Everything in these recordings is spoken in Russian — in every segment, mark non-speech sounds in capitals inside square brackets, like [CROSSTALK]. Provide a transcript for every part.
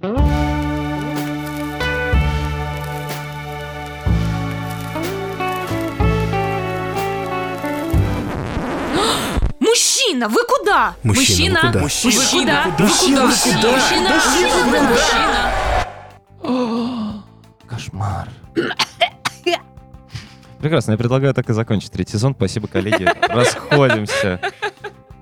[GASPS] Мужчина, вы куда? Мужчина, вы куда? Мужчина, Мужчина, вы куда? куда? Мужчина, Мужчина, мужчина, вы мужчина, куда? мужчина. Кошмар. Прекрасно, я предлагаю так и закончить третий сезон. Спасибо, коллеги. [LAUGHS] Расходимся.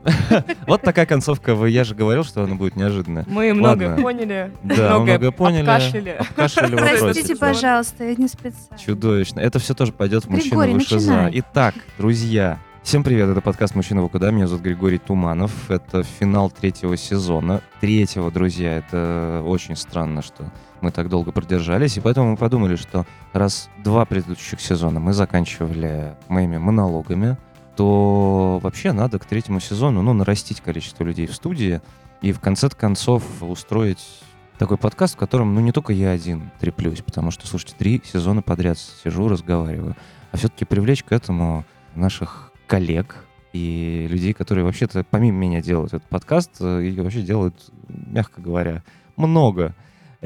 [LAUGHS] Вот такая концовка. Я же говорил, что она будет неожиданная. Мы многое Ладно. поняли. Да, многое многое поняли. Простите, пожалуйста, я не специально. Чудовищно. Это все тоже пойдет в «Мужчина Григорий, выше за». Итак, друзья, всем привет, это подкаст «Мужчина вы куда?». Меня зовут Григорий Туманов. Это финал третьего сезона. Третьего, друзья, это очень странно, что мы так долго продержались. И поэтому мы подумали, что раз два предыдущих сезона мы заканчивали моими монологами, то вообще надо к третьему сезону, ну, нарастить количество людей в студии и в конце концов устроить такой подкаст, в котором, ну, не только я один треплюсь, потому что, слушайте, три сезона подряд сижу, разговариваю, а все-таки привлечь к этому наших коллег и людей, которые вообще-то помимо меня делают этот подкаст э, и вообще делают, мягко говоря, много.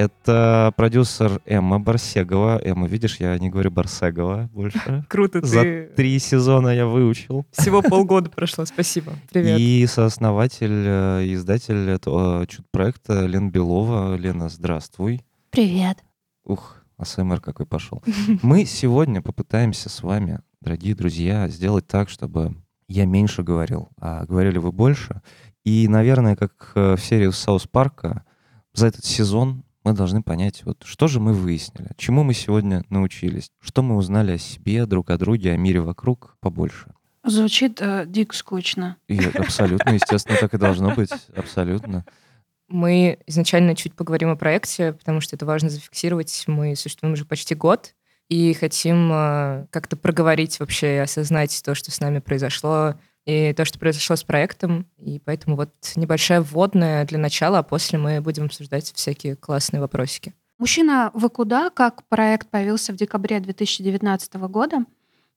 Это продюсер Эмма Барсегова. Эмма, видишь, я не говорю Барсегова больше. [LAUGHS] Круто, За ты три сезона я выучил. всего [LAUGHS] полгода прошло. Спасибо. Привет. И сооснователь, э, и издатель этого чуд-проекта Лена Белова. Лена, здравствуй. Привет. Ух, АСМР какой пошел. [LAUGHS] Мы сегодня попытаемся с вами, дорогие друзья, сделать так, чтобы я меньше говорил, а говорили вы больше. И, наверное, как э, в серии Саус Парка, за этот сезон мы должны понять, вот что же мы выяснили, чему мы сегодня научились, что мы узнали о себе, друг о друге, о мире вокруг побольше. Звучит э, дико скучно. И абсолютно, естественно, так и должно быть. Абсолютно. Мы изначально чуть поговорим о проекте, потому что это важно зафиксировать. Мы существуем уже почти год и хотим э, как-то проговорить вообще и осознать то, что с нами произошло, и то, что произошло с проектом. И поэтому вот небольшая вводная для начала, а после мы будем обсуждать всякие классные вопросики. «Мужчина, вы куда?» как проект появился в декабре 2019 года.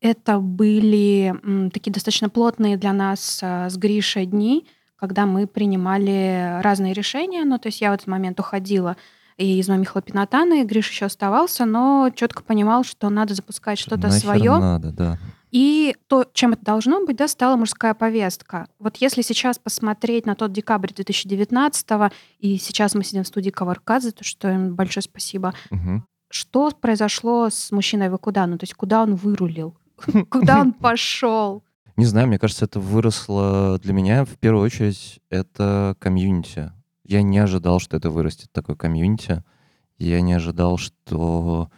Это были м, такие достаточно плотные для нас а, с Гришей дни, когда мы принимали разные решения. Ну, то есть я в этот момент уходила и из Мамихла Пинатана, и Гриша еще оставался, но четко понимал, что надо запускать что-то Нахер свое. надо, да. И то, чем это должно быть, да, стала мужская повестка. Вот если сейчас посмотреть на тот декабрь 2019 и сейчас мы сидим в студии Каварказы, то что им большое спасибо. Мгм. Что произошло с мужчиной вы куда? Ну, то есть куда он вырулил? [LAUGHS] Куда он пошел? Не знаю, мне кажется, это выросло для меня в первую очередь это комьюнити. Я не ожидал, что это вырастет такое комьюнити. Я не ожидал, что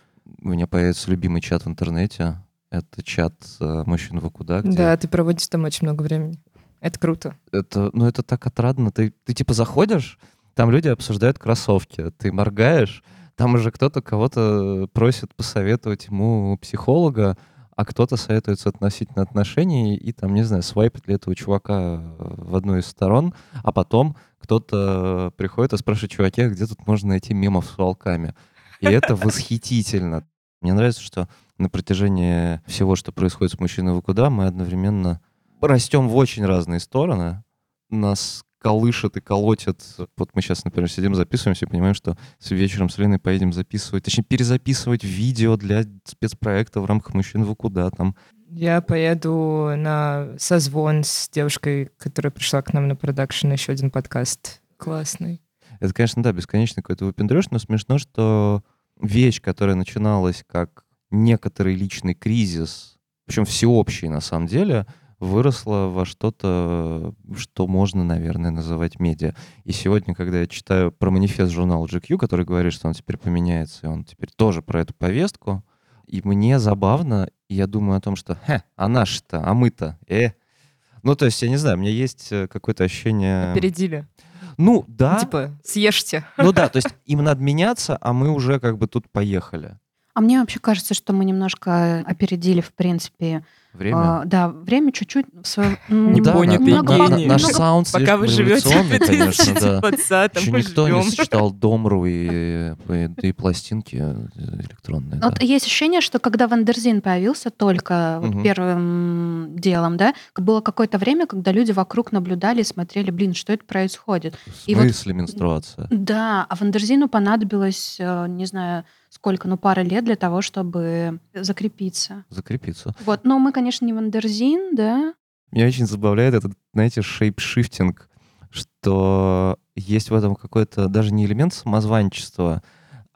у меня появится любимый чат в интернете. Это чат э, мужчин вы куда, где Да, ты проводишь там очень много времени. Это круто. это, ну это так отрадно. Ты, ты типа заходишь, там люди обсуждают кроссовки, ты моргаешь, там уже кто-то кого-то просит посоветовать ему психолога, а кто-то советуется относительно отношений и там, не знаю, свайпит ли этого чувака в одну из сторон, а потом кто-то приходит и спрашивает, чуваки, а где тут можно найти мемов с волками? И это [LAUGHS] восхитительно. Мне нравится, что на протяжении всего, что происходит с мужчиной вы куда, мы одновременно растем в очень разные стороны. Нас колышет и колотит. Вот мы сейчас, например, сидим, записываемся и понимаем, что с вечером с Леной поедем записывать, точнее, перезаписывать видео для спецпроекта в рамках «Мужчин вы куда?» там. Я поеду на созвон с девушкой, которая пришла к нам на продакшн, еще один подкаст. Классный. Это, конечно, да, бесконечный какой-то выпендрёж, но смешно, что вещь, которая начиналась как некоторый личный кризис, причем всеобщий на самом деле, выросла во что-то, что можно, наверное, называть медиа. И сегодня, когда я читаю про манифест журнала GQ, который говорит, что он теперь поменяется, и он теперь тоже про эту повестку, и мне забавно, и я думаю о том, что, хе, а наши-то, а мы-то, э. Ну, то есть, я не знаю, у меня есть э, какое-то ощущение... Опередили. Ну, да. Типа, съешьте. Ну да, то есть им надо меняться, а мы уже как бы тут поехали. А мне вообще кажется, что мы немножко опередили, в принципе, Время? А, да, время чуть-чуть в своем... Не Да, понятый на- на- гений. Наш саунд Пока вы живете в конечно, да. 2020 Еще мы никто не сочетал домру и, и, и пластинки э, электронные. Вот да. есть ощущение, что когда Wonderzine появился только вот Мгм. первым делом, да, было какое-то время, когда люди вокруг наблюдали и смотрели, блин, что это происходит. В и вот- смысле менструация? Да, а Wonderzine у понадобилось, э, не знаю, сколько, ну, пара лет для того, чтобы закрепиться. Закрепиться. Вот, но мы, конечно, не Wonderzine, да. Меня очень забавляет этот, знаете, shapeshifting, что есть в этом какой-то даже не элемент самозванчества,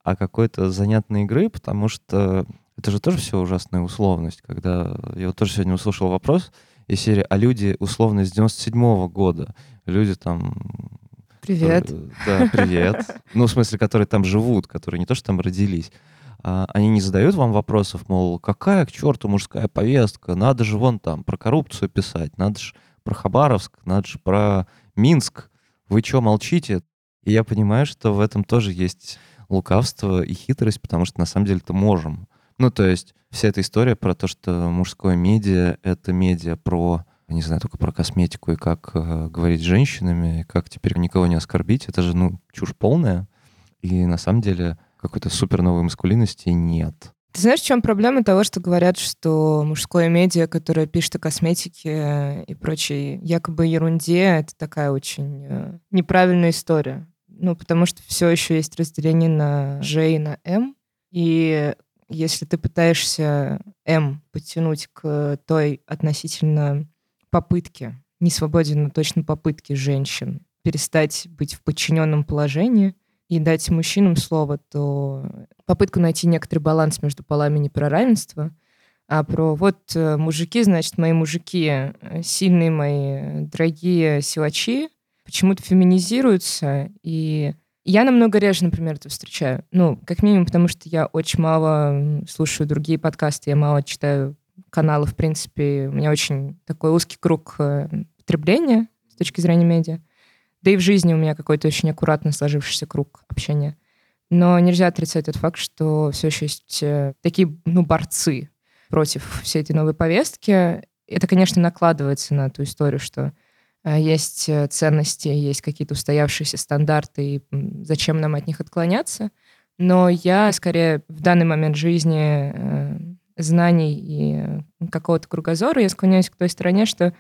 а какой-то занятной игры, потому что это же тоже все ужасная условность, когда я вот тоже сегодня услышал вопрос из серии, а люди условно с 97 года, люди там... Привет. которые- да, привет. Ну, в смысле, которые там живут, которые не то, что там родились. А, они не задают вам вопросов, мол, какая к черту мужская повестка, надо же вон там про коррупцию писать, надо же про Хабаровск, надо же про Минск. Вы что, молчите? И я понимаю, что в этом тоже есть лукавство и хитрость, потому что на самом деле это можем. Ну, то есть вся эта история про то, что мужское медиа — это медиа про, не знаю, только про косметику и как э, говорить с женщинами, и как теперь никого не оскорбить, это же, ну, чушь полная. И на самом деле какой-то супер новой маскулинности нет. Ты знаешь, в чем проблема того, что говорят, что мужское медиа, которое пишет о косметике и прочей якобы ерунде, это такая очень э, неправильная история. Ну, потому что все еще есть разделение на Ж и на М. И если ты пытаешься М подтянуть к той относительно попытке, не свободен, но точно попытке женщин перестать быть в подчиненном положении и дать мужчинам слово, то попытку найти некоторый баланс между полами не про равенство, а про вот э, мужики, значит, мои мужики, э, сильные мои, дорогие силачи, почему-то феминизируются, и я намного реже, например, это встречаю. Ну, как минимум, потому что я очень мало слушаю другие подкасты, я мало читаю каналы, в принципе. У меня очень такой узкий круг э, потребления с точки зрения медиа. Да и в жизни у меня какой-то очень аккуратно сложившийся круг общения. Но нельзя отрицать тот факт, что все еще есть э, такие, ну, борцы против всей этой новой повестки. Это, конечно, накладывается на ту историю, что э, есть ценности, есть какие-то устоявшиеся стандарты, и зачем нам от них отклоняться. Но я, скорее, в данный момент жизни знаний и какого-то кругозора, я склоняюсь к той стороне, что,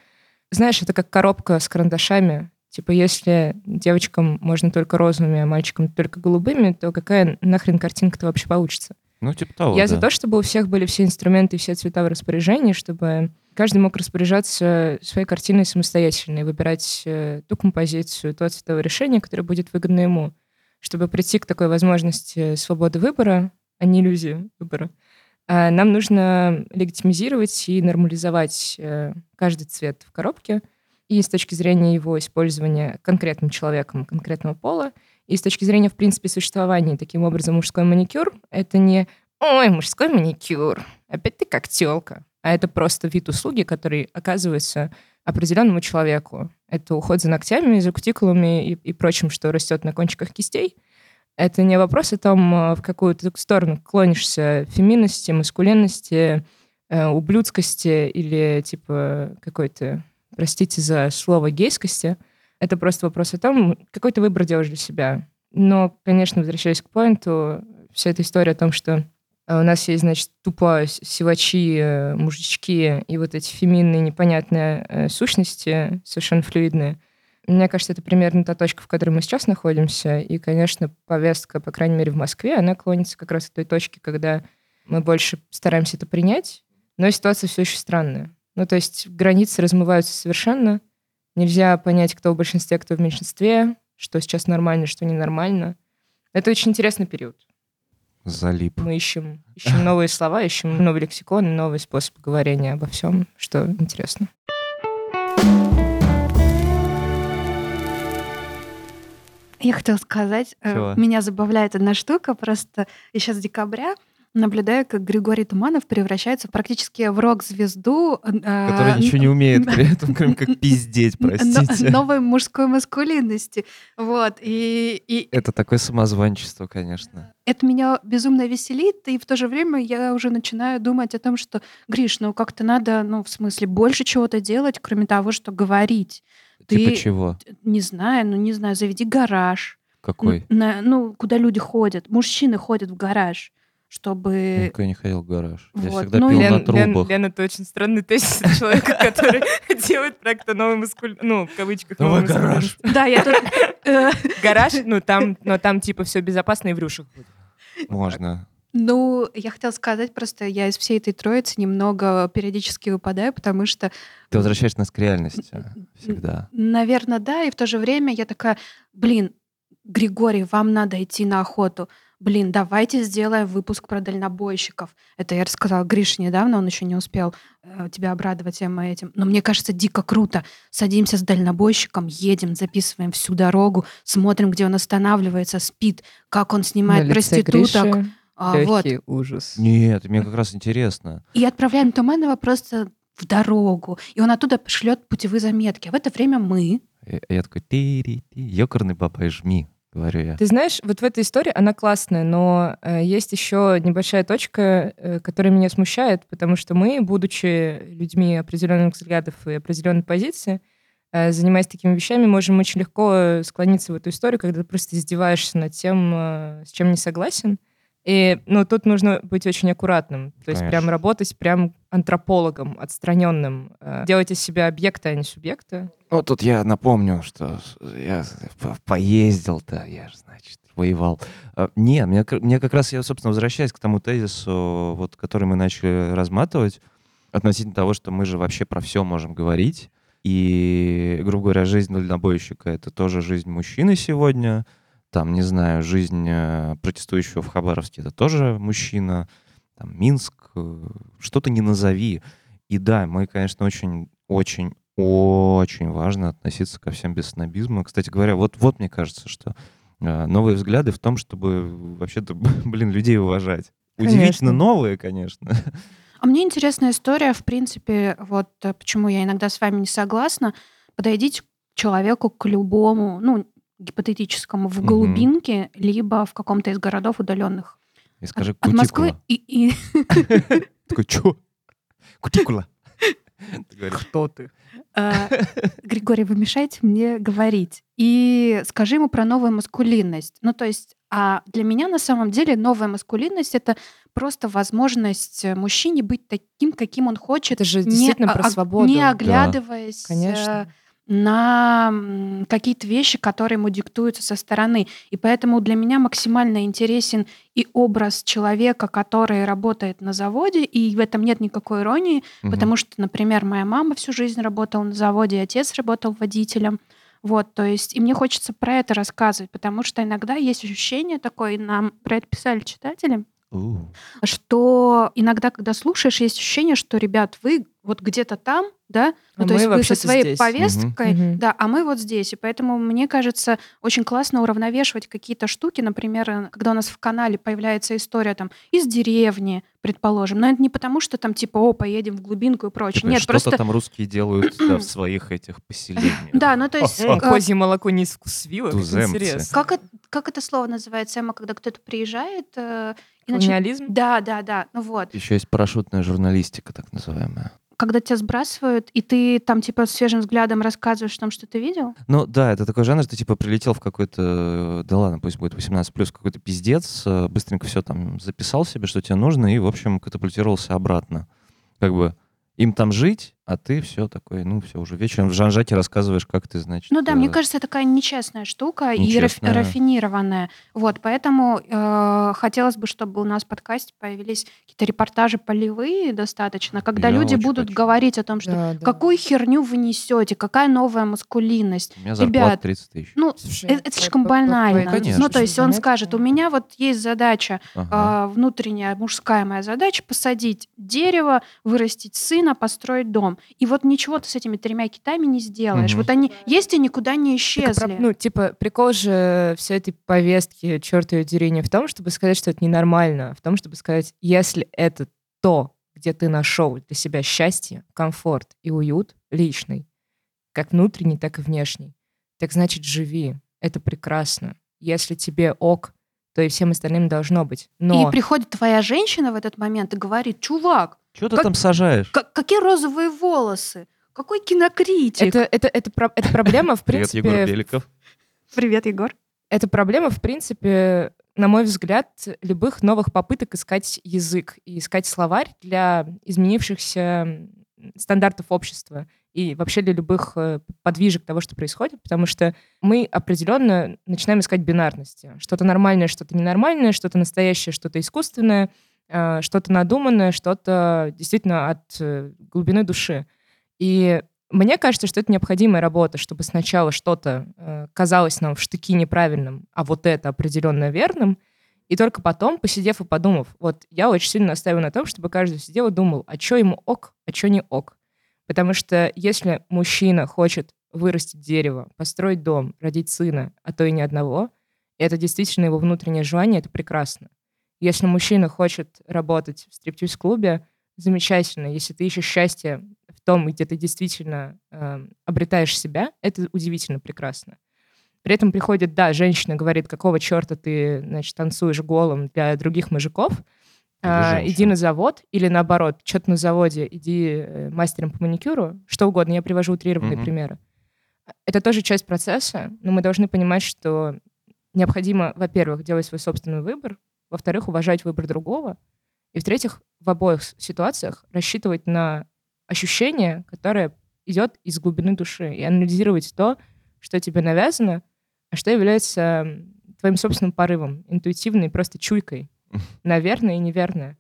знаешь, это как коробка с карандашами. Типа, если девочкам можно только розовыми, а мальчикам только голубыми, то какая нахрен картинка-то вообще получится? Ну, типа того, Я да. за то, чтобы у всех были все инструменты и все цвета в распоряжении, чтобы каждый мог распоряжаться своей картиной самостоятельно и выбирать э, ту композицию, то цветовое решение, которое будет выгодно ему. Чтобы прийти к такой возможности свободы выбора, а не иллюзии выбора, нам нужно легитимизировать и нормализовать э, каждый цвет в коробке и с точки зрения его использования конкретным человеком конкретного пола, и с точки зрения, в принципе, существования. Таким образом, мужской маникюр — это не «Ой, мужской маникюр, опять ты как тёлка», а это просто вид услуги, который оказывается определенному человеку. Это уход за ногтями, за кутикулами и, и прочим, что растет на кончиках кистей. Это не вопрос о том, э, в какую ты сторону клонишься феминности, маскулинности, э, ублюдскости или типа какой-то, простите за слово, гейскости. Это просто вопрос о том, какой ты выбор делаешь для себя. Но, конечно, возвращаясь к поинту, вся эта история о том, что э, у нас есть, значит, тупо с- силачи, э, мужички и вот эти феминные непонятные сущности, совершенно флюидные. Мне кажется, это примерно та точка, в которой мы сейчас находимся. И, конечно, повестка, по крайней мере, в Москве, она клонится как раз к той точке, когда мы больше стараемся это принять, но ситуация все еще странная. Ну, то есть границы размываются совершенно. Нельзя понять, кто в большинстве, кто в меньшинстве, что сейчас нормально, что ненормально. Это очень интересный период. Залип. Мы ищем, ищем новые слова, ищем новый лексикон, новый способ говорения обо всем, что интересно. Я хотела сказать, э, Чего? меня забавляет одна штука, просто сейчас с декабря наблюдаю, как Григорий Туманов превращается практически в рок-звезду. э, Который ничего не умеет при этом, кроме как [LAUGHS] пиздеть, простите. новой мужской маскулинности. Вот. И, и Это такое самозванчество, конечно. это меня безумно веселит, и в то же время я уже начинаю думать о том, что, Гриш, ну как-то надо, ну, в смысле, больше чего-то делать, кроме того, что говорить. Ты- Типа чего? Не знаю, ну, не знаю, заведи гараж. Какой? На- ну, куда люди ходят. Мужчины ходят в гараж, Я чтобы... никогда не ходил в гараж. Я вот. всегда Ну, пил Лен- на Лен, трубах. Лен, это очень странный тезис человека, [LAUGHS] который делает проект о новой маскуль... Ну, в кавычках. Давай новой гараж. Да, я тут... э, Гараж, ну там, но там типа все безопасно и в рюшах будет. Можно. Ну, я хотела сказать, просто я из всей этой троицы немного периодически выпадаю, потому что, Ты возвращаешь нас к реальности всегда. наверное, да, и в то же время я такая, блин, Григорий, вам надо идти на охоту. Блин, давайте сделаем выпуск про дальнобойщиков. Это я рассказала Грише недавно, он еще не успел э, тебя обрадовать всем этим. Но мне кажется, дико круто. Садимся с дальнобойщиком, едем, записываем всю дорогу, смотрим, где он останавливается, спит, как он снимает На лице проституток. Гриши А, вот. ужас. Нет, мне как раз интересно. И отправляем Туманова просто в дорогу. И он оттуда шлет путевые заметки. А в это время мы... Я, я такой, ти ёкарный папа, жми, говорю я. Ты знаешь, вот в этой истории она классная, но э, есть еще небольшая точка, э, которая меня смущает, потому что мы, будучи людьми определенных взглядов и определенной позиции, э, занимаясь такими вещами, можем очень легко э, склониться в эту историю, когда ты просто издеваешься над тем, э, с чем не согласен. И, ну, тут нужно быть очень аккуратным. То есть Конечно. прям работать прям антропологом, отстраненным. э, делать из себя объекта, а не субъекта. Ну, тут я напомню, что я по- поездил-то, я же, значит, воевал. А, Не, мне, мне как раз, я, собственно, возвращаюсь к тому тезису, вот, который мы начали разматывать, относительно того, что мы же вообще про все можем говорить. И, грубо говоря, жизнь дальнобойщика — это тоже жизнь мужчины сегодня. Там, не знаю, жизнь э, протестующего в Хабаровске — это тоже мужчина. Там, Минск, э, что то не назови. И да, мы, конечно, очень, очень, важно относиться ко всем без снобизма. Кстати говоря, вот, вот мне кажется, что э, новые взгляды в том, чтобы вообще-то, [LAUGHS] блин, людей уважать. Удивительно Конечно. новые, конечно. А мне интересная история, в принципе, вот почему я иногда с вами не согласна. Подойдите к человеку, к любому, ну, гипотетическому, в глубинке, либо в каком-то из городов удаленных. И скажи, От Москвы кутикула. и, [LAUGHS] Такой, чё? [LAUGHS] Кутикула. [LAUGHS] Ты говоришь, Кто ты? э, Григорий, вы мешаете мне говорить. И скажи ему про новую маскулинность. Ну, то есть, а для меня на самом деле новая маскулинность это просто возможность э, мужчине быть таким, каким он хочет. Это же не действительно про о- свободу. Не оглядываясь э, Конечно. На какие-то вещи, которые ему диктуются со стороны. И поэтому для меня максимально интересен и образ человека, который работает на заводе, и в этом нет никакой иронии, Мгм. потому что, например, моя мама всю жизнь работала на заводе, отец работал водителем. Вот, то есть, и мне хочется про это рассказывать, потому что иногда есть ощущение такое, и нам про это писали читатели, Что иногда, когда слушаешь, есть ощущение, что, ребят, вы вот где-то там, да, ну, А то мы есть вы со своей здесь. повесткой, Мгм. да, а мы вот здесь. И поэтому, мне кажется, очень классно уравновешивать какие-то штуки. Например, э, когда у нас в канале появляется история там из деревни, предположим. Но это не потому, что там типа, о, поедем в глубинку и прочее. Типа, Нет, Что-то просто... там русские делают да, в [CLEARS THROAT] своих этих поселениях. Да, ну то есть... Козье молоко не Туземцы. интересно. Как это, как это слово называется, Эмма, когда кто-то приезжает э, и? Да, да, да. Ну вот. Еще есть парашютная журналистика, так называемая. Когда тебя сбрасывают, и ты там типа свежим взглядом рассказываешь о том, что ты видел. Ну да, это такой жанр, ты типа прилетел в какой-то, да ладно, пусть будет 18 плюс какой-то пиздец, э, быстренько все там записал себе, что тебе нужно, и, в общем, катапультировался обратно. Как бы им там жить, а ты все такой, ну все, уже вечером в Жан-Жаке рассказываешь, как ты, значит... Ну да, мне э, кажется, такая нечестная штука и раф- Нечестная. рафинированная. Вот, поэтому э, хотелось бы, чтобы у нас в подкасте появились какие-то репортажи полевые достаточно, когда Я люди очень будут хочу. говорить о том, что Да, да. какую херню вы несете, какая новая маскулинность. У меня зарплата ребят, 30 тысяч. Ну, Слушай, э- это, слишком банально. конечно. Ну, то есть он скажет, у меня вот есть задача, Ага. э, внутренняя мужская моя задача, посадить дерево, вырастить сына, построить дом. И вот ничего ты с этими тремя китами не сделаешь. Мгм. Вот они есть и никуда не Так, исчезли. про- ну, типа, прикол же всей этой повестки, черт ее дери, не в том, чтобы сказать, что это ненормально, а в том, чтобы сказать, если это то, где ты нашел для себя счастье, комфорт и уют личный, как внутренний, так и внешний, так значит, живи. Это прекрасно. Если тебе ок, то и всем остальным должно быть. Но И приходит твоя женщина в этот момент и говорит, чувак, Что ты Как- там сажаешь? Ка- какие розовые волосы? Какой кинокритик? это, это, это, про- это проблема, в Привет, принципе, Егор Беликов. Привет, Егор. Это проблема, в принципе, на мой взгляд, любых новых попыток искать язык и искать словарь для изменившихся стандартов общества и вообще для любых э, подвижек того, что происходит, потому что мы определенно начинаем искать бинарности. Что-то нормальное, что-то ненормальное, что-то настоящее, что-то искусственное, что-то надуманное, что-то действительно от э, глубины души. И мне кажется, что это необходимая работа, чтобы сначала что-то э, казалось нам в штыки неправильным, а вот это определенно верным, и только потом, посидев и подумав, вот я очень сильно настаиваю на том, чтобы каждый сидел и думал, а что ему ок, а что не ок. Потому что если мужчина хочет вырастить дерево, построить дом, родить сына, а то и ни одного, это действительно его внутреннее желание, это прекрасно. Если мужчина хочет работать в стриптиз-клубе, замечательно. Если ты ищешь счастье в том, где ты действительно э, обретаешь себя, это удивительно прекрасно. При этом приходит, да, женщина говорит, какого черта ты, значит, танцуешь голым для других мужиков, а, иди на завод, или наоборот, что-то на заводе, иди э, мастером по маникюру, что угодно, я привожу утрированные Мгм. примеры. Это тоже часть процесса, но мы должны понимать, что необходимо, во-первых, делать свой собственный выбор, во-вторых, уважать выбор другого, и в-третьих, в обоих ситуациях рассчитывать на ощущение, которое идет из глубины души, и анализировать то, что тебе навязано, а что является твоим собственным порывом, интуитивной просто чуйкой, [LAUGHS] на верное и неверное.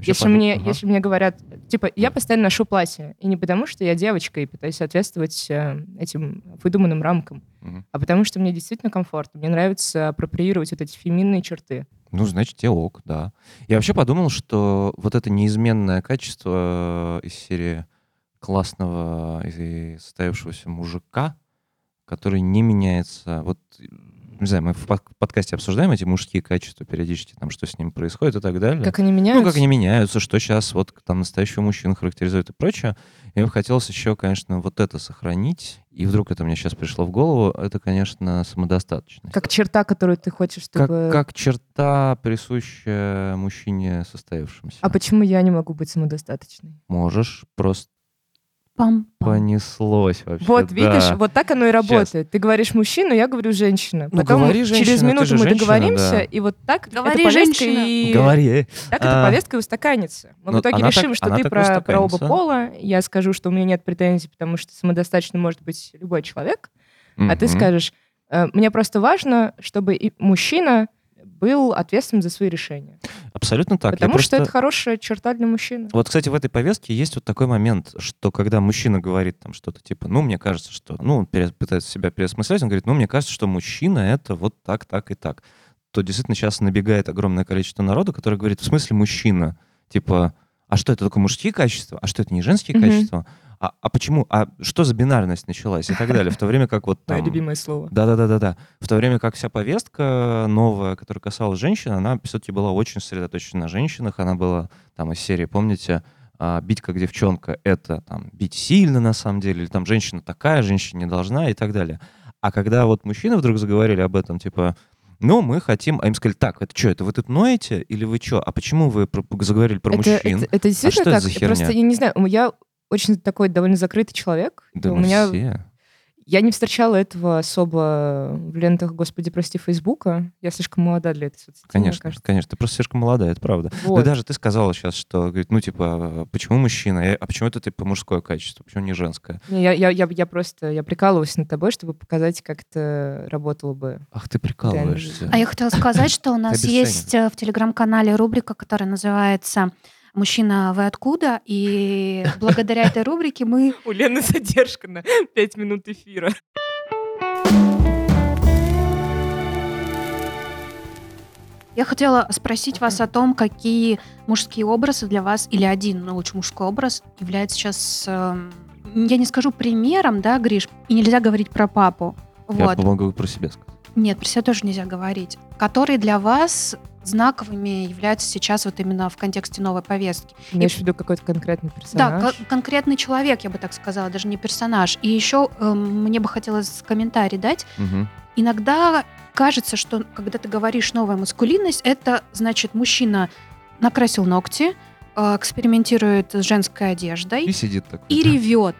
Если мне, Ага. если мне говорят, типа, я постоянно ношу платье, и не потому, что я девочка и пытаюсь соответствовать э, этим выдуманным рамкам, Мгм. а потому что мне действительно комфортно. Мне нравится апроприировать вот эти феминные черты. Ну, значит, тебе ок, да. Я вообще подумал, что вот это неизменное качество э, из серии классного и состоявшегося мужика, который не меняется. Вот, не знаю, мы в под- подкасте обсуждаем эти мужские качества периодически, там, что с ним происходит и так далее. Как они меняются? Ну, как они меняются, что сейчас вот там настоящего мужчину характеризует и прочее. Мне бы хотелось еще, конечно, вот это сохранить. И вдруг это мне сейчас пришло в голову. Это, конечно, самодостаточность. Как черта, которую ты хочешь, Как, чтобы... как черта, присущая мужчине состоявшемся. А почему я не могу быть самодостаточной? Можешь, просто Пам. понеслось вообще. Вот, да. видишь, вот так оно и Сейчас. работает. Ты говоришь мужчина, я говорю женщина. Ну, Потом говори женщина, через минуту мы женщина, договоримся, да. и вот так Говори, эта повестка женщина. и... Говори. Так эта А, повестка и устаканится. Мы ну, в итоге решим, так- что ты про, про оба пола, я скажу, что у меня нет претензий, потому что самодостаточно может быть любой человек, а ты скажешь, «Э, мне просто важно, чтобы и мужчина был ответственным за свои решения. Абсолютно так. Я потому что просто- это хорошая черта для мужчины. Вот, кстати, в этой повестке есть вот такой момент, что когда мужчина говорит там что-то типа, ну, мне кажется, что, ну, он пере- пытается себя переосмыслять, он говорит, ну, мне кажется, что мужчина — это вот так, так и так. То действительно сейчас набегает огромное количество народу, который говорит, в смысле мужчина? Типа, а что это только мужские качества? А что это не женские Мгм. качества? А, а почему? А что за бинарность началась? И так далее. В то время как вот [LAUGHS] Мое там... любимое слово. Да-да-да-да-да. В то время как вся повестка новая, которая касалась женщин, она, все-таки была очень сосредоточена на женщинах. Она была там из серии, помните, а, бить как девчонка — это там бить сильно на самом деле, или там женщина такая, женщина не должна и так далее. А когда вот мужчины вдруг заговорили об этом, типа, ну, мы хотим... А им сказали, так, это что, это вы тут ноете или вы что? А почему вы заговорили про это, мужчин? это- это действительно что это так? за херня? Просто я не знаю, я очень такой довольно закрытый человек. Да у мы меня все. Я не встречала этого особо в лентах, господи, прости, Фейсбука. Я слишком молода для этой соцсети, Конечно, кажется. конечно. Ты просто слишком молодая, это правда. Вот. Да даже ты сказала сейчас, что, говорит, ну, типа, почему мужчина? Я- А почему это, типа, мужское качество? Почему не женское? Не, Я, я, я, я просто я прикалываюсь над тобой, чтобы показать, как это работало бы. Ах, ты прикалываешься. А я хотела сказать, что у нас есть э, в телеграм-канале рубрика, которая называется «Мужчина, вы откуда?» И [LAUGHS] благодаря этой рубрике мы У Лены задержка на 5 минут эфира. Я хотела спросить вас о том, какие мужские образы для вас, или один, ну, лучше мужской образ, является сейчас, эм, я не скажу примером, да, Гриш, и нельзя говорить про папу. Я Вот. помогу про себя сказать. Нет, про себя тоже нельзя говорить. Которые для вас знаковыми являются сейчас вот именно в контексте новой повестки. Имеешь в виду какой-то конкретный Да, персонаж? кон- конкретный человек, я бы так сказала, даже не персонаж. И еще эм, мне бы хотелось комментарий дать. Мгм. Иногда кажется, что когда ты говоришь новая маскулинность, это значит мужчина накрасил ногти, э, экспериментирует с женской одеждой И сидит такой. и ревет.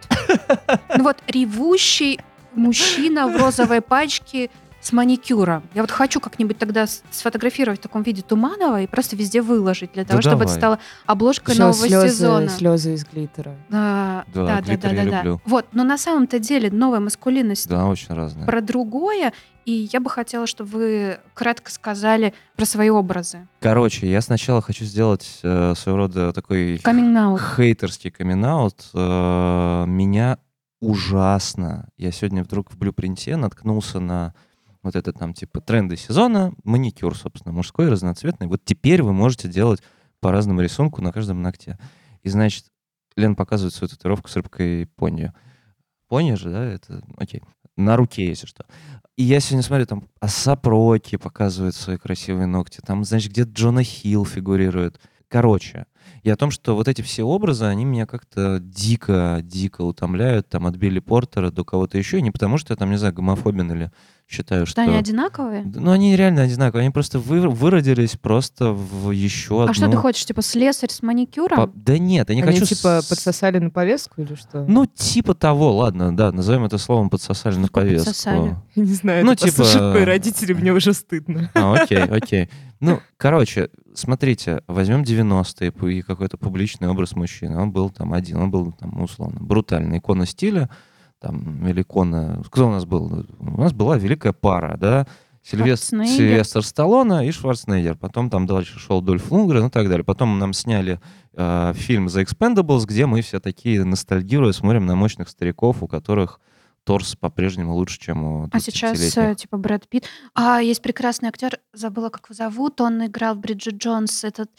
Ну вот ревущий мужчина в розовой [LAUGHS] пачке с маникюром. Я вот хочу как-нибудь тогда сфотографировать в таком виде Туманова и просто везде выложить для того, чтобы это давай. стало обложкой Всё, нового слезы, сезона. слезы из глиттера. А, Да, да, да, глиттер да, я да, да. Вот, но на самом-то деле новая маскулинность Да, очень разные. про другое, и я бы хотела, чтобы вы кратко сказали про свои образы. Короче, я сначала хочу сделать э, своего рода такой Каминг хейтерский камин Меня ужасно. Я сегодня вдруг в блюпринте наткнулся на вот это там типа тренды сезона, маникюр, собственно, мужской, разноцветный. Вот теперь вы можете делать по разному рисунку на каждом ногте. И значит, Лен показывает свою татуировку с рыбкой пони. Пони же, да? Это окей. На руке, если что. И я сегодня смотрю, там Асап Роки показывает свои красивые ногти. Там, значит, где-то Джона Хилл фигурирует. Короче, и о том, что вот эти все образы, они меня как-то дико-дико утомляют, там, от Билли Портера до кого-то еще, и не потому, что я там, не знаю, гомофобен или считаю, что... Что они одинаковые? Да, Ну, они реально одинаковые, они просто вы- выродились просто в еще одну... А что ты хочешь, типа слесарь с маникюром? По- Да нет, я не Они хочу... типа с- подсосали на повестку или что? Ну, типа того, ладно, да, назовем это словом подсосали на такое повестку. подсосали? Я не знаю, Ну, это типа- мои родители, мне уже стыдно. А, окей, окей. Ну, короче, смотрите, возьмем 90-е пу- и какой-то публичный образ мужчины. Он был там один, он был там условно брутальный. Икона стиля, там, или икона... Кто у нас был? У нас была великая пара, да? Сильвестр. Сильвестр Сталлоне и Шварценеггер. Потом там дальше шел Дольф Лунгрен и так далее. Потом нам сняли э, фильм The Expendables, где мы все такие ностальгируя смотрим на мощных стариков, у которых торс по-прежнему лучше, чем у А сейчас, 20-летних. э, типа, Брэд Питт. А, есть прекрасный актер, забыла, как его зовут. Он играл в Бриджит Джонс, этот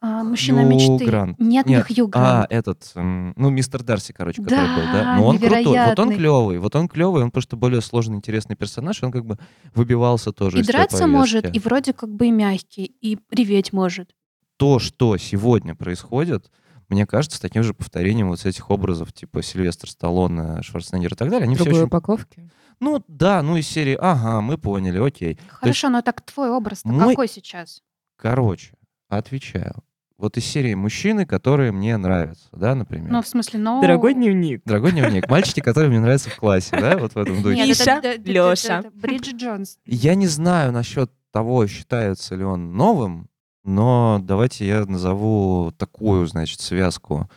а, мужчина Хью мечты. Грант. Нет, не Нет, Хью А, Грант. этот, м, ну, мистер Дарси, короче, который Да, был, да? Но он крутой. Вот он клевый. Вот он клевый, он просто более сложный, интересный персонаж. Он как бы выбивался тоже и из той драться может, и вроде как бы и мягкий, и реветь может. То, что сегодня происходит, мне кажется, таким же повторением вот с этих образов, типа Сильвестр Сталлоне, Шварценеггер и так далее. Они все Другой очень... упаковки. Ну, да, ну из серии, ага, мы поняли, окей. Хорошо, но так твой образ-то мой- какой сейчас? Короче, отвечаю. Вот из серии мужчины, которые мне нравятся, да, например. Ну, в смысле, ну... Дорогой дневник. Дорогой дневник. Мальчики, которые мне нравятся в классе, да, вот в этом духе. Миша, это Бриджит Джонс. Я не знаю насчет того, считается ли он новым, но давайте я назову такую, значит, связку.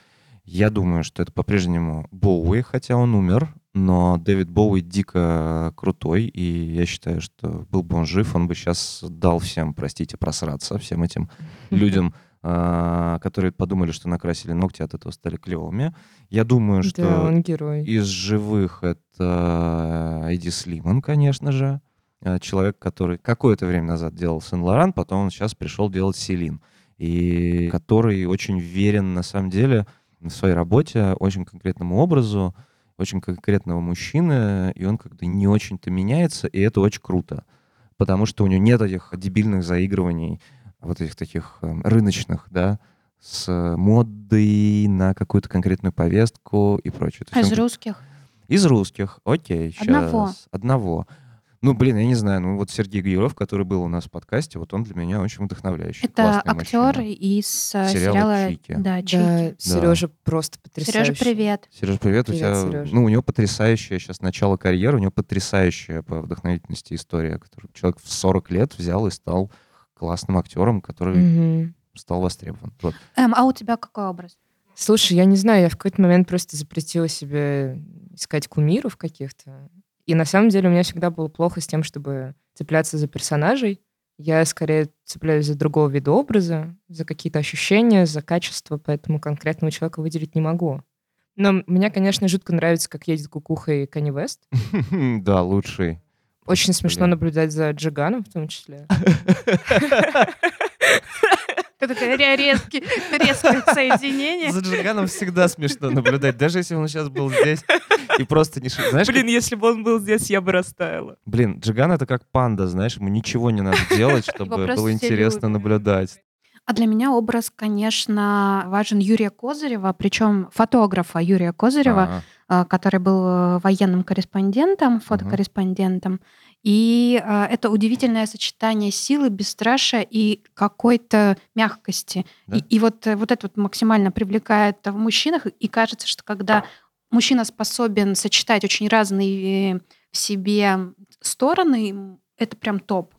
Я думаю, что это по-прежнему Боуи, хотя он умер, но Дэвид Боуи дико крутой, и я считаю, что был бы он жив, он бы сейчас дал всем, простите, просраться, всем этим [LAUGHS] людям, которые подумали, что накрасили ногти, от этого стали клевыми. Я думаю, что Да, он герой. из живых это Эдди Слиман, конечно же. Э, Человек, который какое-то время назад делал Сен-Лоран, потом он сейчас пришел делать Селин. И который очень верен, на самом деле, в своей работе, очень конкретному образу, очень конкретного мужчины, и он как-то не очень-то меняется, и это очень круто. Потому что у него нет этих дебильных заигрываний, вот этих таких эм, рыночных, да, с модой на какую-то конкретную повестку и прочее. То А из он русских? из русских, окей, сейчас. Одного. Одного. Ну, блин, я не знаю, ну вот Сергей Гюров, который был у нас в подкасте, вот он для меня очень вдохновляющий. Это актер мужчина. из э, Сериала сериала «Чики». Да, Да, Чики. Сережа просто потрясающий. Сережа, привет. Сереж, привет, у Привет, тебя, Серёж. ну, у него потрясающее сейчас начало карьеры, у него потрясающая по вдохновительности история, которую человек в 40 лет взял и стал классным актером, который Мгм. стал востребован. Вот. Эм, а у тебя какой образ? Слушай, я не знаю, я в какой-то момент просто запретила себе искать кумиров каких-то. И на самом деле у меня всегда было плохо с тем, чтобы цепляться за персонажей. Я скорее цепляюсь за другого вида образа, за какие-то ощущения, за качество, поэтому конкретного человека выделить не могу. Но мне, конечно, жутко нравится, как едет кукуха и Канни Вест. [LAUGHS] Да, лучший. Очень смешно наблюдать за Джиганом в том числе. [LAUGHS] Такое резкий- резкое соединение. За Джиганом всегда смешно наблюдать, даже если он сейчас был здесь и просто не... ши- Знаешь, Блин, если бы он был здесь, я бы растаяла. Блин, Джиган это как панда, знаешь, ему ничего не надо делать, чтобы было интересно любят. наблюдать. А для меня образ, конечно, важен Юрия Козырева, причем фотографа Юрия Козырева, А, а, который был э, военным корреспондентом, фотокорреспондентом. И а, это удивительное сочетание силы, бесстрашия и какой-то мягкости. Да. И, и вот, э, вот это вот максимально привлекает в мужчинах. И кажется, что когда мужчина способен сочетать очень разные э, в себе стороны, это прям топ.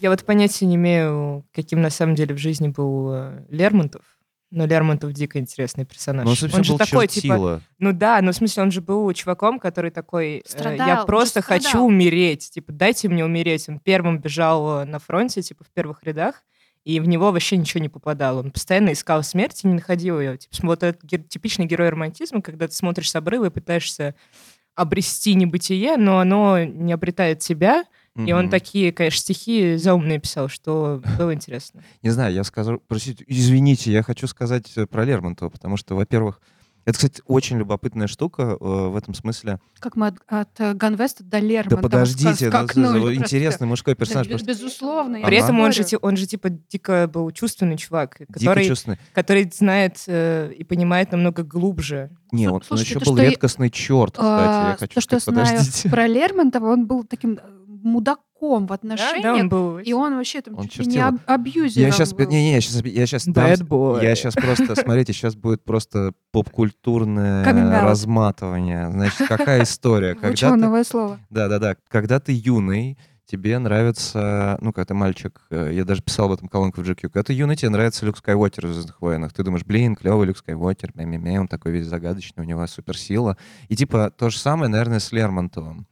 Я вот понятия не имею, каким на самом деле в жизни был э, Лермонтов. Но Лермонтов дико интересный персонаж. Ну, он, же был такой, типа, чертила. ну да, ну в смысле, он же был чуваком, который такой, э, я Страдал, просто хочу страдал. умереть, типа, дайте мне умереть. Он первым бежал э, на фронте, типа, в первых рядах, и в него вообще ничего не попадало. Он постоянно искал смерть и не находил ее. Типа, вот это ге- типичный герой романтизма, когда ты смотришь с обрыва и пытаешься обрести небытие, но оно не обретает тебя, и он такие, конечно, стихи заумные писал, что было интересно. [LAUGHS] Не знаю, я скажу, простите, извините, я хочу сказать э, про Лермонтова, потому что, во-первых, это, кстати, очень любопытная штука э, в этом смысле. Как мы от, от э, Ганвеста до Да Лермонтова подождите, ну, скакнули просто. интересный мужской Да, персонаж. бе- просто безусловно. я При этом он же, он же типа дико был чувственный чувак, который, чувственный. который знает э, и понимает намного глубже. Не, он, он слушайте, еще то, был что я- редкостный черт, кстати, я А, хочу то, что я сказать, знаю подождите. про Лермонтова, он был таким э, мудаком в Да, отношениях, да, он был... и он вообще там Он чуть ли не аб- абьюзером Я сейчас, был. не, не, я сейчас, я сейчас, boy. я сейчас просто, смотрите, сейчас будет просто поп-культурное [LAUGHS] разматывание. Значит, какая история? [LAUGHS] Когда ты, новое слово. да-да-да, когда ты юный, тебе нравится, ну, когда ты мальчик, э, я даже писал об этом колонку в GQ, когда ты юный, тебе нравится Люк Скайуокер в «Звездных войнах», ты думаешь, блин, клевый Люк Скайуокер, мя-мя-мя, он такой весь загадочный, у него суперсила. И типа то же самое, наверное, с Лермонтовым.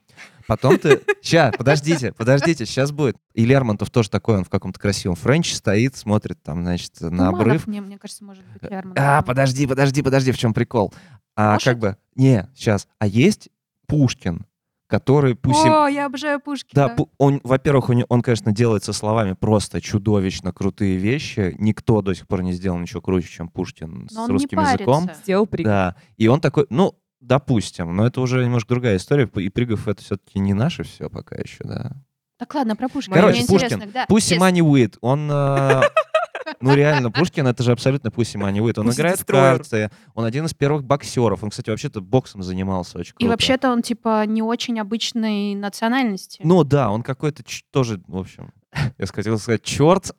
Потом ты... Сейчас, подождите, подождите, сейчас будет. И Лермонтов тоже такой, он в каком-то красивом френче стоит, смотрит там, значит, на Туманов обрыв. Мне, мне кажется, может быть Лермонтов. А, подожди, подожди, подожди, в чем прикол? А Лошадь? как бы... Не, сейчас. А есть Пушкин, который пусть... О, я обожаю Пушкина. Да, он, во-первых, он, он, конечно, делает со словами просто чудовищно крутые вещи. Никто до сих пор не сделал ничего круче, чем Пушкин Но с он не русским языком. парится. Сделал прикол. Да. И он такой, ну, допустим, но это уже немножко другая история. И Пригов это все-таки не наше все пока еще, да. Так ладно, про Пушкина. Короче, Мне Пушкин. да. Пусть и Yes. Money Уит, он... э, [LAUGHS] Ну, реально, Пушкин — это же абсолютно Пусть и Money Уит. Он Pussy играет в Destroyer. карты, он один из первых боксеров. Он, кстати, вообще-то боксом занимался очень И круто. вообще-то он типа не очень обычной национальности. Ну да, он какой-то ч- тоже, в общем, я хотел сказать, черт.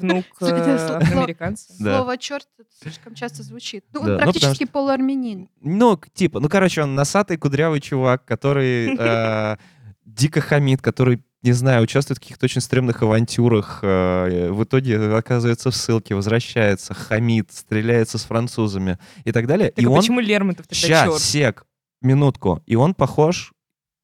Внук [LAUGHS] э, афроамериканца. да. Слово черт слишком часто звучит. Ну, он ну, практически полуармянин. Ну, типа, ну, короче, он носатый, кудрявый чувак, который [LAUGHS] э, дико хамит, который, не знаю, участвует в каких-то очень стрёмных авантюрах, э, в итоге оказывается в ссылке, возвращается, хамит, стреляется с французами и так далее. Так и а он... почему Лермонтов тогда черт? сек, минутку. И он похож...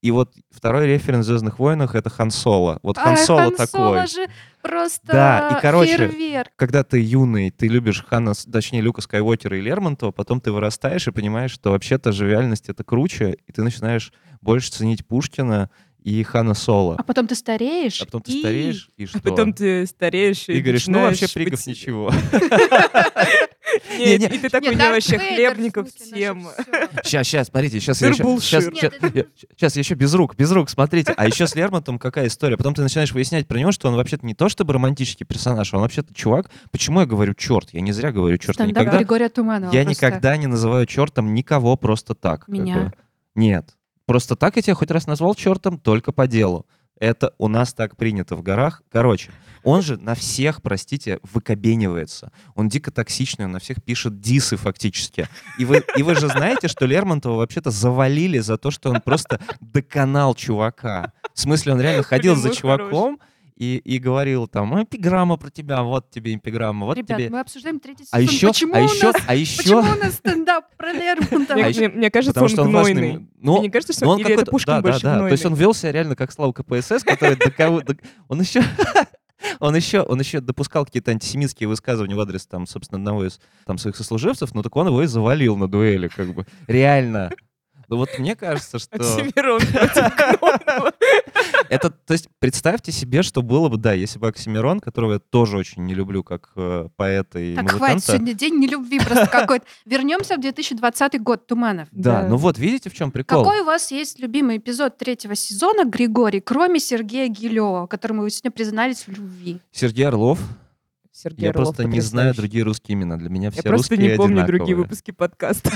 И вот второй референс в «Звездных войнах» — это Хан Соло. Вот Хан а, Соло Хан такой. Соло же просто Да, и, короче, фейерверк. когда ты юный, ты любишь Хана, точнее, Люка Скайуокера и Лермонтова, потом ты вырастаешь и понимаешь, что вообще-то живиальность — это круче, и ты начинаешь больше ценить Пушкина и Хана Соло. А потом ты стареешь. А потом ты и- стареешь, и что? А потом ты стареешь и И говоришь, ну вообще Пригов быть- ничего. [LAUGHS] Нет, Не-не. и ты такой, Нет, у меня Дарт вообще хлебников всем. Сейчас, сейчас, смотрите, сейчас я еще... Сейчас, Нет, еще без рук, без рук, смотрите. А еще с Лермонтовым какая история? Потом ты начинаешь выяснять про него, что он вообще-то не то чтобы романтический персонаж, а он вообще-то чувак. Почему я говорю черт? Я не зря говорю черт. Стендап никогда, Григория Туманова. я просто. никогда не называю чертом никого просто так. как Меня? бы. Нет. Просто так я тебя хоть раз назвал чертом только по делу. Это у нас так принято в горах. Короче, он же на всех, простите, выкобенивается. Он дико токсичный, он на всех пишет дисы фактически. И вы, и вы же знаете, что Лермонтова вообще-то завалили за то, что он просто доконал чувака. В смысле, он реально ходил Блин, за чуваком и, и говорил там, «А, эпиграмма про тебя, вот тебе эпиграмма, вот Ребят, тебе... мы обсуждаем третий сезон. А еще, почему а у еще, нас, а еще... почему у нас стендап про Лермонтова? Мне, А мне- мне кажется, Потому он что он гнойный. важный. Ну, Мне не кажется, что Ну, он или это какой-то- Пушкин да, да, больше да. То есть он вел себя реально как Слава КПСС, который Он еще... [LAUGHS] Он еще, он еще допускал какие-то антисемитские высказывания в адрес, там, собственно, одного из там, своих сослуживцев, но так он его и завалил на дуэли, как бы. Реально. Ну вот мне кажется, что... [LAUGHS] Это, то есть представьте себе, что было бы, да, если бы Оксимирон, которого я тоже очень не люблю как э, поэта и Так музыканта. хватит, сегодня день нелюбви просто какой-то. Вернемся в 2020 год, Туманов. Да, Да. ну вот, видите, в чем прикол? Какой у вас есть любимый эпизод третьего сезона, Григорий, кроме Сергея Гилева, которому вы сегодня признались в любви? Сергей Орлов. Сергей я Орлов просто не знаю другие русские имена. Для меня все Я просто не помню одинаковые. другие выпуски подкаста.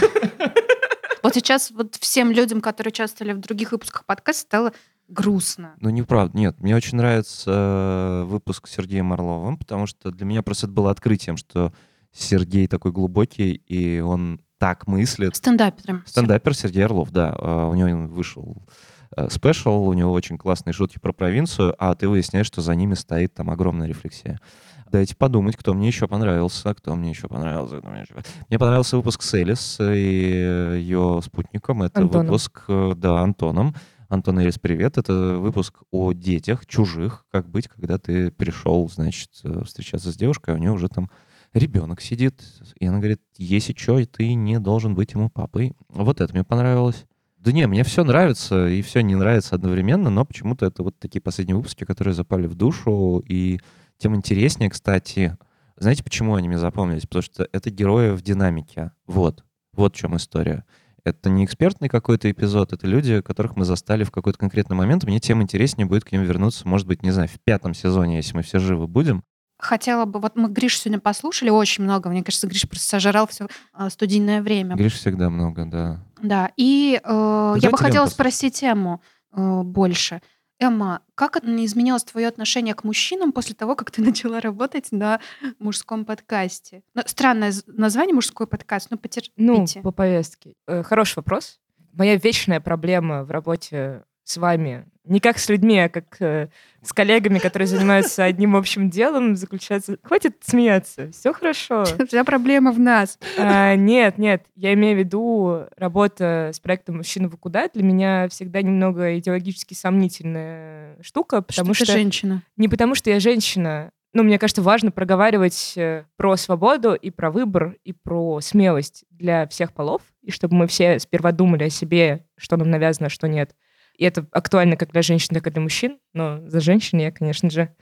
Вот сейчас вот всем людям, которые участвовали в других выпусках подкаста, стало грустно. Ну, неправда, нет. Мне очень нравится э, выпуск с Сергеем Орловым, потому что для меня просто это было открытием, что Сергей такой глубокий, и он так мыслит. Стендапером. Стендапер Сергей Орлов, да. Э, У него вышел э, спешл, у него очень классные шутки про провинцию, а ты выясняешь, что за ними стоит там огромная рефлексия. Дайте подумать, кто мне еще понравился, кто мне еще понравился. мне еще- Мне понравился выпуск с Элис и ее спутником. Это Антоном. выпуск, да, Антоном. Антон Элис, привет. Это выпуск о детях, чужих. Как быть, когда ты пришел, значит, э, встречаться с девушкой, а у нее уже там ребенок сидит, и она говорит, если что, ты не должен быть ему папой. Вот это мне понравилось. Да не, мне все нравится и все не нравится одновременно, но почему-то это вот такие последние выпуски, которые запали в душу, и тем интереснее, кстати. Знаете, почему они мне запомнились? Потому что это герои в динамике. Вот. Вот в чем история. Это не экспертный какой-то эпизод, это люди, которых мы застали в какой-то конкретный момент. Мне тем интереснее будет к ним вернуться, может быть, не знаю, в пятом сезоне, если мы все живы будем. Хотела бы, вот мы Гриш сегодня послушали очень много. Мне кажется, Гриш просто сожрал все студийное время. Гриш всегда много, да. Да, и э, я бы хотела Лен спросить Эмму э, больше. Эмма, как это изменилось твое отношение к мужчинам после того, как ты [LAUGHS] начала работать на мужском подкасте? Ну, странное название мужской подкаст, ну потерпите. Ну, по повестке. Э, Хороший вопрос. Моя вечная проблема в работе с вами, не как с людьми, а как э, с коллегами, которые занимаются одним общим делом, заключается... Хватит смеяться, все хорошо. [LAUGHS] Вся проблема в нас. А, нет, нет, я имею в виду работа с проектом «Мужчина вы куда?» для меня всегда немного идеологически сомнительная штука, потому что, что... женщина. Не потому что я женщина. Ну, мне кажется, важно проговаривать э, про свободу и про выбор, и про смелость для всех полов, и чтобы мы все сперва думали о себе, что нам навязано, а что нет. И это актуально как для женщин, так и для мужчин, но за женщин я, конечно же,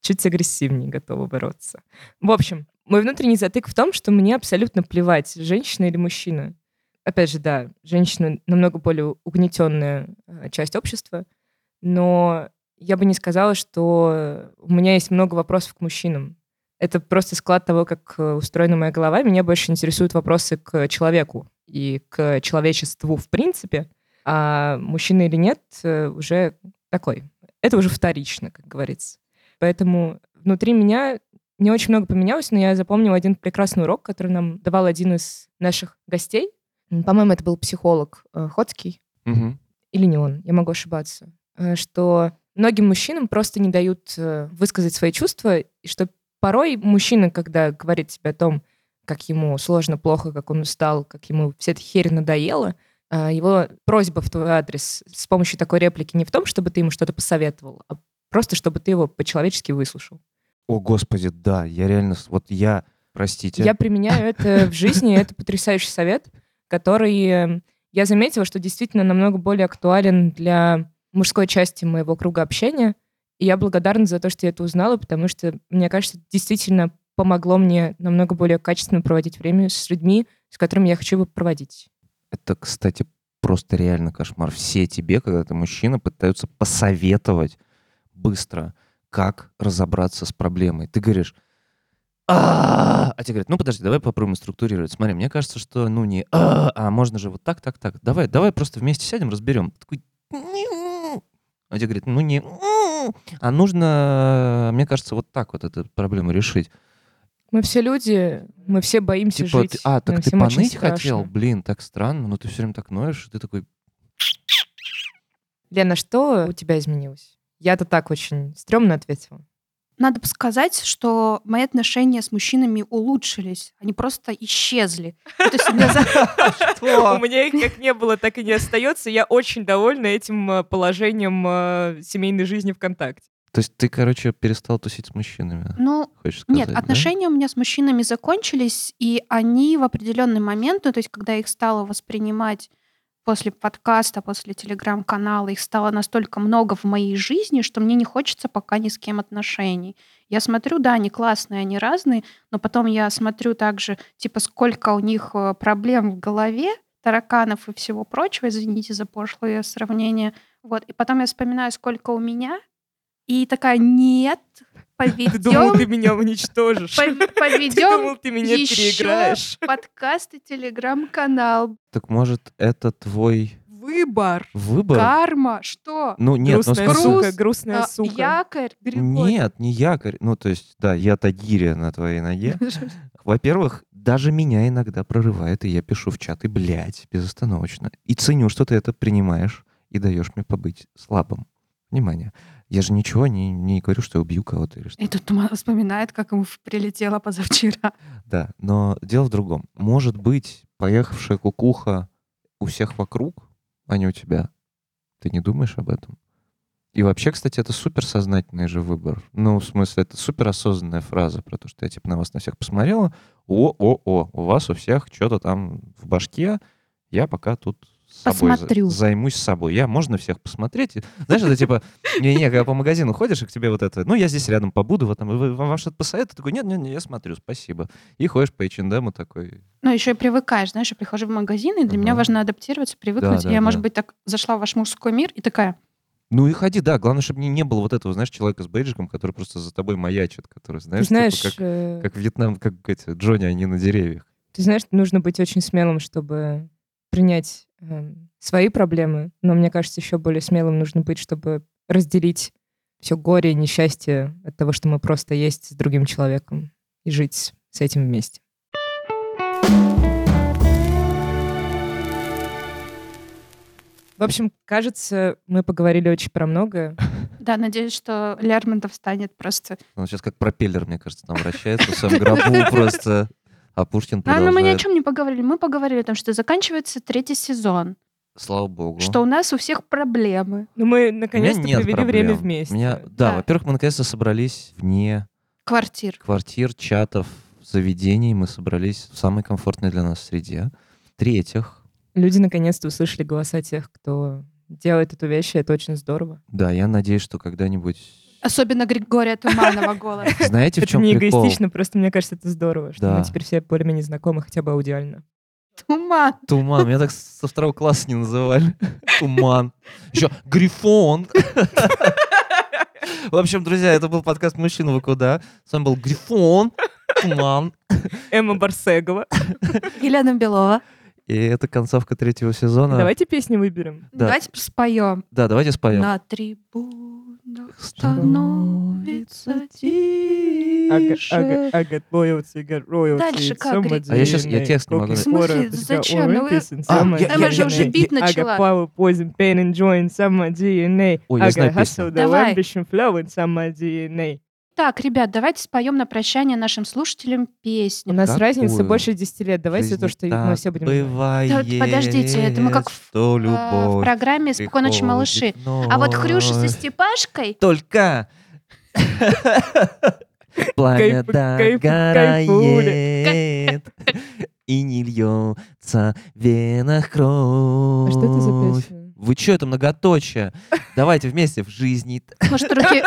чуть агрессивнее готова бороться. В общем, мой внутренний затык в том, что мне абсолютно плевать, женщина или мужчина. Опять же, да, женщина намного более угнетенная э, часть общества, но я бы не сказала, что у меня есть много вопросов к мужчинам. Это просто склад того, как э, устроена моя голова. Меня больше интересуют вопросы к человеку и к человечеству в принципе. А мужчина или нет, э, уже такой. Это уже вторично, как говорится. Поэтому внутри меня не очень много поменялось, но я запомнила один прекрасный урок, который нам давал один из наших гостей. По-моему, это был психолог э, Ходский Мгм. или не он, я могу ошибаться, э, что многим мужчинам просто не дают э, высказать свои чувства, и что порой мужчина, когда говорит тебе о том, как ему сложно, плохо, как он устал, как ему вся эта херь надоела, его просьба в твой адрес с помощью такой реплики не в том, чтобы ты ему что-то посоветовал, а просто чтобы ты его по-человечески выслушал. О, господи, да, я реально... Вот я, простите, Я применяю это в жизни, это потрясающий совет, который э, я заметила, что действительно намного более актуален для мужской части моего круга общения. И я благодарна за то, что я это узнала, потому что, мне кажется, это действительно помогло мне намного более качественно проводить время с людьми, с которыми я хочу его проводить. Это, кстати, просто реально кошмар. Все тебе, когда ты мужчина, пытаются посоветовать быстро, как разобраться с проблемой. Ты говоришь, а тебе говорят, ну подожди, давай попробуем структурировать. Смотри, мне кажется, что ну не а, а можно же вот так, так, так. Давай, давай просто вместе сядем, разберем. Такой, «М-м-м». а тебе говорят, ну не, «м-м». а нужно, мне кажется, вот так вот эту проблему решить. Мы все люди, мы все боимся Типа, жить. ты- а, так нам ты поныть страшно. хотел? Блин, так странно, но ты все время так ноешь, и ты такой, Лена, что у тебя изменилось? Я-то так очень стрёмно ответила. Надо бы сказать, что мои отношения с мужчинами улучшились. Они просто исчезли. Ну, то есть для за- [LAUGHS] У меня их как не было, так и не остается. Я очень довольна этим э, положением э, семейной жизни ВКонтакте. То есть ты, короче, перестал тусить с мужчинами, Ну, хочешь сказать? Нет, да? отношения у меня с мужчинами закончились, и они в определенный момент, ну, то есть когда я их стала воспринимать после подкаста, после телеграм-канала, их стало настолько много в моей жизни, что мне не хочется пока ни с кем отношений. Я смотрю, да, они классные, они разные, но потом я смотрю также, типа, сколько у них э, проблем в голове, тараканов и всего прочего, извините за пошлые сравнения. Вот. И потом я вспоминаю, сколько у меня, и такая, нет, Ты думал, ты поведем, меня уничтожишь. [LAUGHS] Ты поведем думал, ты меня еще переиграешь. подкаст и телеграм-канал. Так может, это твой Выбор. выбор? Карма. Что? Ну нет, ну Грустная смысл- сука, Груз, грустная А, сука. Якорь, Григорий. Нет, не якорь. Ну, то есть, да, я тагиря на твоей ноге. [LAUGHS] Во-первых, даже меня иногда прорывает, и я пишу в чаты, блядь, безостановочно. И ценю, что ты это принимаешь и даешь мне побыть слабым. Внимание. Я же ничего не, не говорю, что я убью кого-то или что. И тут Туман вспоминает, как ему прилетело позавчера. Да, но дело в другом. Может быть, поехавшая кукуха у всех вокруг, а не у тебя. Ты не думаешь об этом? И вообще, кстати, это суперсознательный же выбор. Ну, в смысле, это суперосознанная фраза про то, что я типа на вас на всех посмотрела. О-о-о, у вас у всех что-то там в башке. Я пока тут собой Посмотрю. займусь собой. Я можно всех посмотреть. Знаешь, это типа, [LAUGHS] не-не, когда по магазину ходишь, и к тебе вот это, ну, я здесь рядом побуду, вот там, вы- вам что-то посоветуют? Ты такой, нет-нет, я смотрю, спасибо. И ходишь по H&M такой, Ну, еще и привыкаешь, знаешь, я прихожу в магазин, и для меня важно адаптироваться, привыкнуть. да, я, может да. быть, так зашла в ваш мужской мир и такая, Ну и ходи, да. Главное, чтобы не, не было вот этого, знаешь, человека с бейджиком, который просто за тобой маячит, который, Ты знаешь, знаешь, типа э, как, как Вьетнам, как эти Джонни, они на деревьях. ты знаешь, нужно быть очень смелым, чтобы принять эм, свои проблемы, но мне кажется, еще более смелым нужно быть, чтобы разделить все горе и несчастье от того, что мы просто есть с другим человеком и жить с этим вместе. В общем, кажется, мы поговорили очень про многое. [LAUGHS] да, надеюсь, что Лермонтов станет просто... Он сейчас как пропеллер, мне кажется, там вращается в своем [LAUGHS] гробу просто. А Пушкин А, но мы ни о продолжает. чем не поговорили. Мы поговорили о том, что заканчивается третий сезон, Слава богу. что у нас у всех проблемы. Ну, мы наконец-то провели проблем. время вместе. Меня- да, Да. во-первых, мы наконец-то собрались вне Квартир. квартир, чатов, заведений. Мы собрались в самой комфортной для нас среде. В-третьих, Люди наконец-то услышали голоса тех, кто делает эту вещь, и это очень здорово. да, я надеюсь, что когда-нибудь... Особенно Григория Туманова голос. [LAUGHS] Знаете, в Это чем не прикол? эгоистично, просто мне кажется, это здорово, что мы теперь все более-менее знакомы, хотя бы аудиально. Туман. Туман. Меня так со второго класса не называли. [LAUGHS] Туман. Еще Грифон. В общем, друзья, это был подкаст «Мужчина, вы куда?». С вами был Грифон, Туман. Эмма Барсегова. Елена Белова. И это концовка третьего сезона. Давайте песни выберем. Да. Давайте споем. Да, давайте споем. На трибунах становится Ага, тише. ага, ага, got royalty, Дальше как? А я щас- я текст не могу. В смысле? Зачем? Ну А, Эмма же уже бит I got начала. power, poison, pain and joy in some DNA. Ой, я I знаю got песню. Давай. ambition flow in some DNA. Так, ребят, давайте споем на прощание нашим слушателям У песню. нас Какую? разница больше 10 лет. Давайте Жизни то, что мы все будем бывает, Да, подождите, это мы как в- А, в программе «Спокойной ночи, малыши». А вот Хрюша со. Степашкой Только [LAUGHS] пламя догорает и не льется в венах кровь. А что это за песня? Вы что, это многоточие? Давайте вместе в жизни. Может, руки...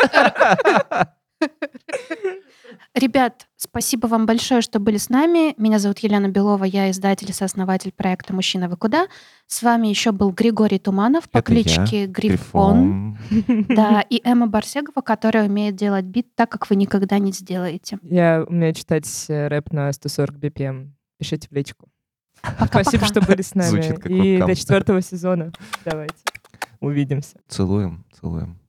Ребят, спасибо вам большое, что были с нами. Меня зовут Елена Белова, я издатель и сооснователь проекта «Мужчина, вы куда?». С вами еще был Григорий Туманов по Это я, кличке Грифон. [LAUGHS] Да, и Эмма Барсегова, которая умеет делать бит так, как вы никогда не сделаете. Я умею читать э, рэп на 140 BPM. Пишите в личку. Пока-пока. Спасибо, что были с [LAUGHS] нами. Звучит как И вебкам. до четвертого сезона. Давайте. Увидимся. Целуем, целуем.